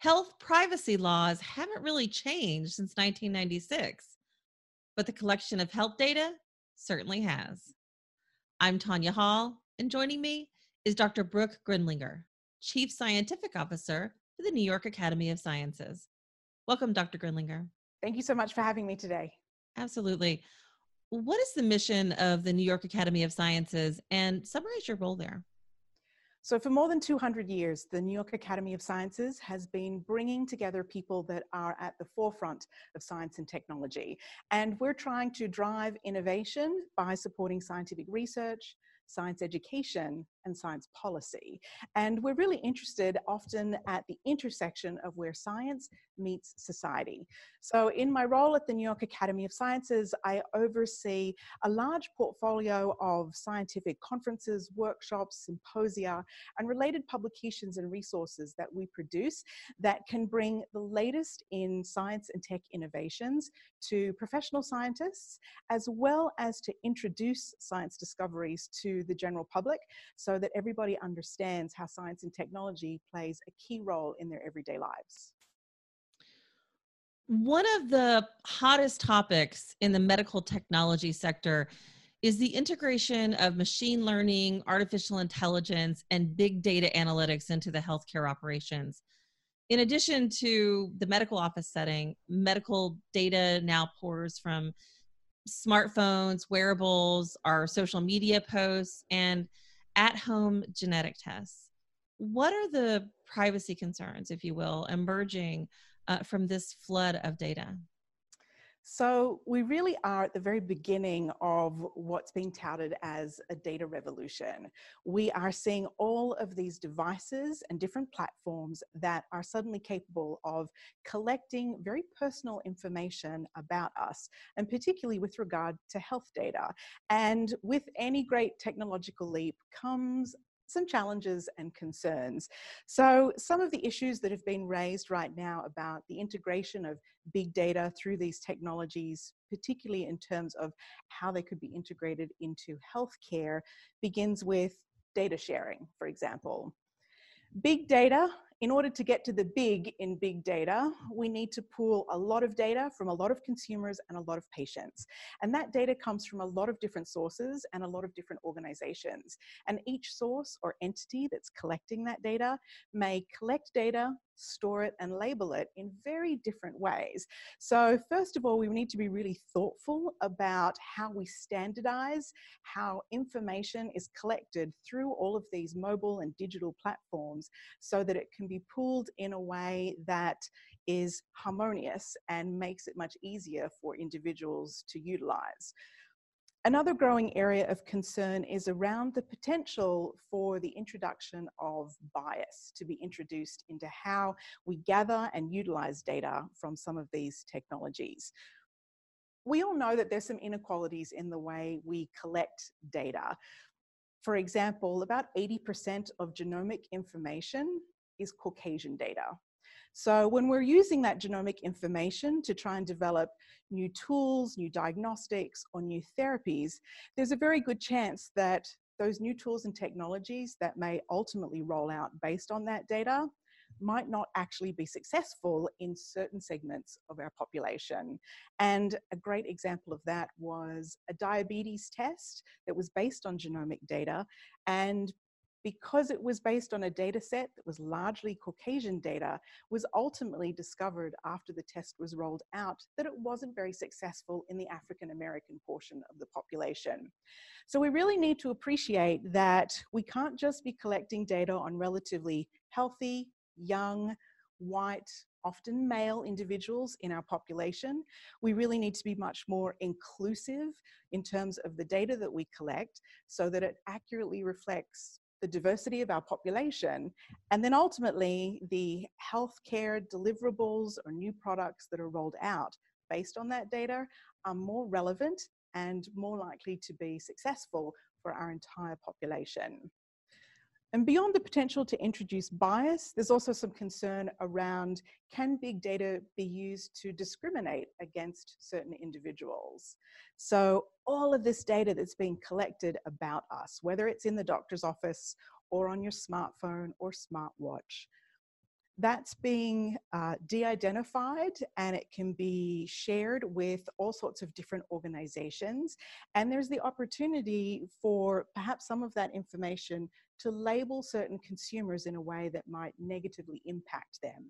Health privacy laws haven't really changed since 1996, but the collection of health data certainly has. I'm Tanya Hall, and joining me is Dr. Brooke Grindlinger, Chief Scientific Officer for the New York Academy of Sciences. Welcome, Dr. Grindlinger. Thank you so much for having me today. Absolutely. What is the mission of the New York Academy of Sciences and summarize your role there? So, for more than 200 years, the New York Academy of Sciences has been bringing together people that are at the forefront of science and technology. And we're trying to drive innovation by supporting scientific research, science education, and science policy. And we're really interested often at the intersection of where science meets society. So, in my role at the New York Academy of Sciences, I oversee a large portfolio of scientific conferences, workshops, symposia, and related publications and resources that we produce that can bring the latest in science and tech innovations to professional scientists, as well as to introduce science discoveries to the general public. So so that everybody understands how science and technology plays a key role in their everyday lives. One of the hottest topics in the medical technology sector is the integration of machine learning, artificial intelligence, and big data analytics into the healthcare operations. In addition to the medical office setting, medical data now pours from smartphones, wearables, our social media posts, and at home genetic tests. What are the privacy concerns, if you will, emerging uh, from this flood of data? So, we really are at the very beginning of what's being touted as a data revolution. We are seeing all of these devices and different platforms that are suddenly capable of collecting very personal information about us, and particularly with regard to health data. And with any great technological leap comes some challenges and concerns. So, some of the issues that have been raised right now about the integration of big data through these technologies, particularly in terms of how they could be integrated into healthcare, begins with data sharing, for example. Big data in order to get to the big in big data, we need to pool a lot of data from a lot of consumers and a lot of patients. And that data comes from a lot of different sources and a lot of different organizations. And each source or entity that's collecting that data may collect data, store it, and label it in very different ways. So, first of all, we need to be really thoughtful about how we standardize how information is collected through all of these mobile and digital platforms so that it can be pooled in a way that is harmonious and makes it much easier for individuals to utilize. Another growing area of concern is around the potential for the introduction of bias to be introduced into how we gather and utilize data from some of these technologies. We all know that there's some inequalities in the way we collect data. For example, about 80% of genomic information is Caucasian data. So when we're using that genomic information to try and develop new tools, new diagnostics, or new therapies, there's a very good chance that those new tools and technologies that may ultimately roll out based on that data might not actually be successful in certain segments of our population. And a great example of that was a diabetes test that was based on genomic data and because it was based on a data set that was largely Caucasian data, was ultimately discovered after the test was rolled out that it wasn't very successful in the African American portion of the population. So we really need to appreciate that we can't just be collecting data on relatively healthy, young, white, often male individuals in our population. We really need to be much more inclusive in terms of the data that we collect so that it accurately reflects the diversity of our population, and then ultimately the healthcare deliverables or new products that are rolled out based on that data are more relevant and more likely to be successful for our entire population. And beyond the potential to introduce bias, there's also some concern around can big data be used to discriminate against certain individuals? So all of this data that's being collected about us, whether it's in the doctor's office or on your smartphone or smartwatch, that's being uh, de-identified and it can be shared with all sorts of different organizations and there's the opportunity for perhaps some of that information to label certain consumers in a way that might negatively impact them.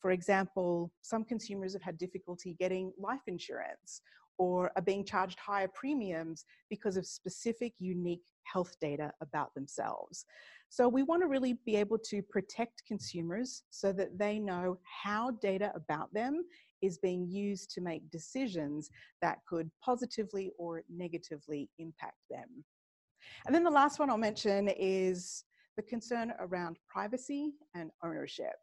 For example some consumers have had difficulty getting life insurance or are being charged higher premiums because of specific unique health data about themselves so we want to really be able to protect consumers so that they know how data about them is being used to make decisions that could positively or negatively impact them. And then the last one I'll mention is the concern around privacy and ownership.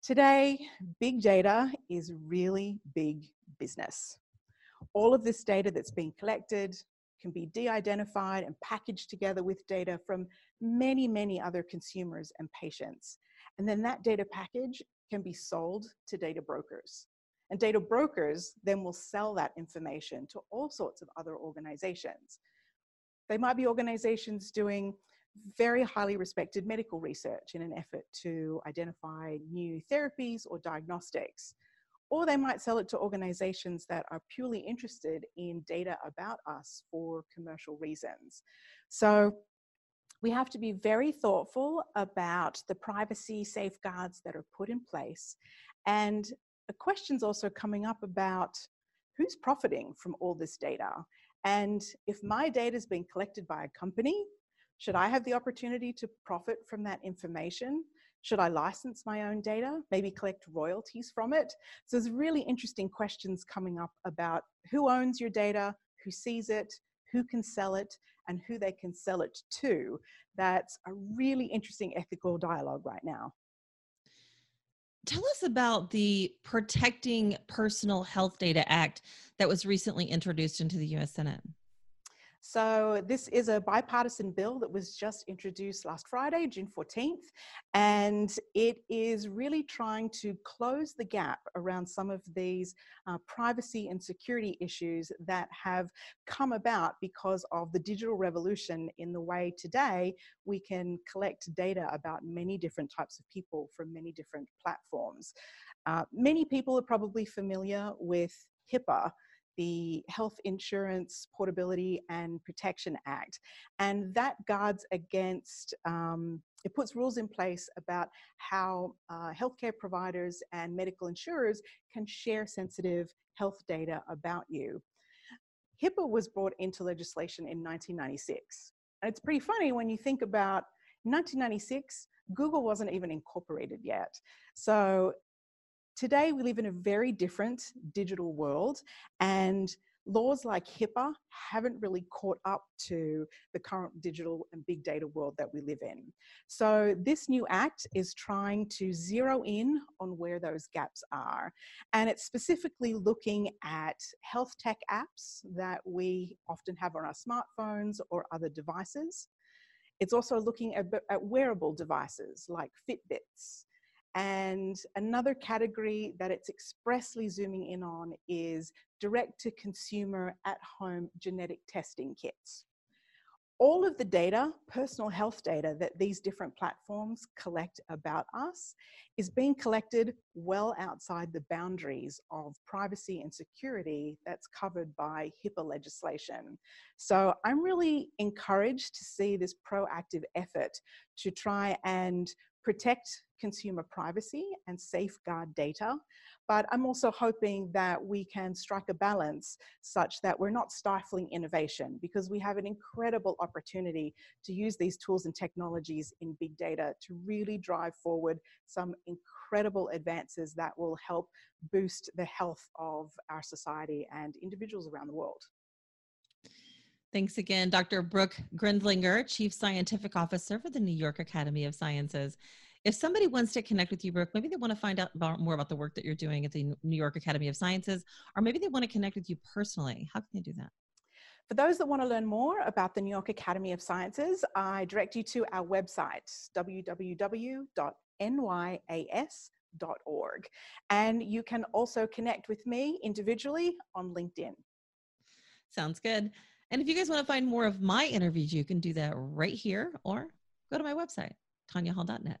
Today, big data is really big business. All of this data that's being collected, can be de-identified and packaged together with data from many, many other consumers and patients. And then that data package can be sold to data brokers. And data brokers then will sell that information to all sorts of other organizations. They might be organizations doing very highly respected medical research in an effort to identify new therapies or diagnostics or they might sell it to organizations that are purely interested in data about us for commercial reasons. So we have to be very thoughtful about the privacy safeguards that are put in place. And a question's also coming up about who's profiting from all this data. And if my data is being collected by a company, should I have the opportunity to profit from that information? Should I license my own data? Maybe collect royalties from it? So there's really interesting questions coming up about who owns your data, who sees it, who can sell it, and who they can sell it to. That's a really interesting ethical dialogue right now. Tell us about the Protecting Personal Health Data Act that was recently introduced into the US Senate. So this is a bipartisan bill that was just introduced last Friday, June 14th, and it is really trying to close the gap around some of these uh, privacy and security issues that have come about because of the digital revolution in the way today we can collect data about many different types of people from many different platforms. Uh, many people are probably familiar with HIPAA, the Health Insurance Portability and Protection Act. And that guards against, um, it puts rules in place about how uh, healthcare providers and medical insurers can share sensitive health data about you. HIPAA was brought into legislation in 1996. And it's pretty funny when you think about 1996, Google wasn't even incorporated yet. So Today, we live in a very different digital world, and laws like HIPAA haven't really caught up to the current digital and big data world that we live in. So, this new act is trying to zero in on where those gaps are. And it's specifically looking at health tech apps that we often have on our smartphones or other devices. It's also looking at, at wearable devices like Fitbits and another category that it's expressly zooming in on is direct to consumer at home genetic testing kits. All of the data, personal health data that these different platforms collect about us is being collected well outside the boundaries of privacy and security that's covered by HIPAA legislation. So I'm really encouraged to see this proactive effort to try and protect consumer privacy and safeguard data. But I'm also hoping that we can strike a balance such that we're not stifling innovation because we have an incredible opportunity to use these tools and technologies in big data to really drive forward some incredible advances that will help boost the health of our society and individuals around the world. Thanks again, Dr. Brooke Grindlinger, Chief Scientific Officer for the New York Academy of Sciences. If somebody wants to connect with you, Brooke, maybe they want to find out about, more about the work that you're doing at the New York Academy of Sciences, or maybe they want to connect with you personally. How can they do that? For those that want to learn more about the New York Academy of Sciences, I direct you to our website, www.nyas.org. And you can also connect with me individually on LinkedIn. Sounds good. And if you guys want to find more of my interviews, you can do that right here or go to my website, tanyahall.net.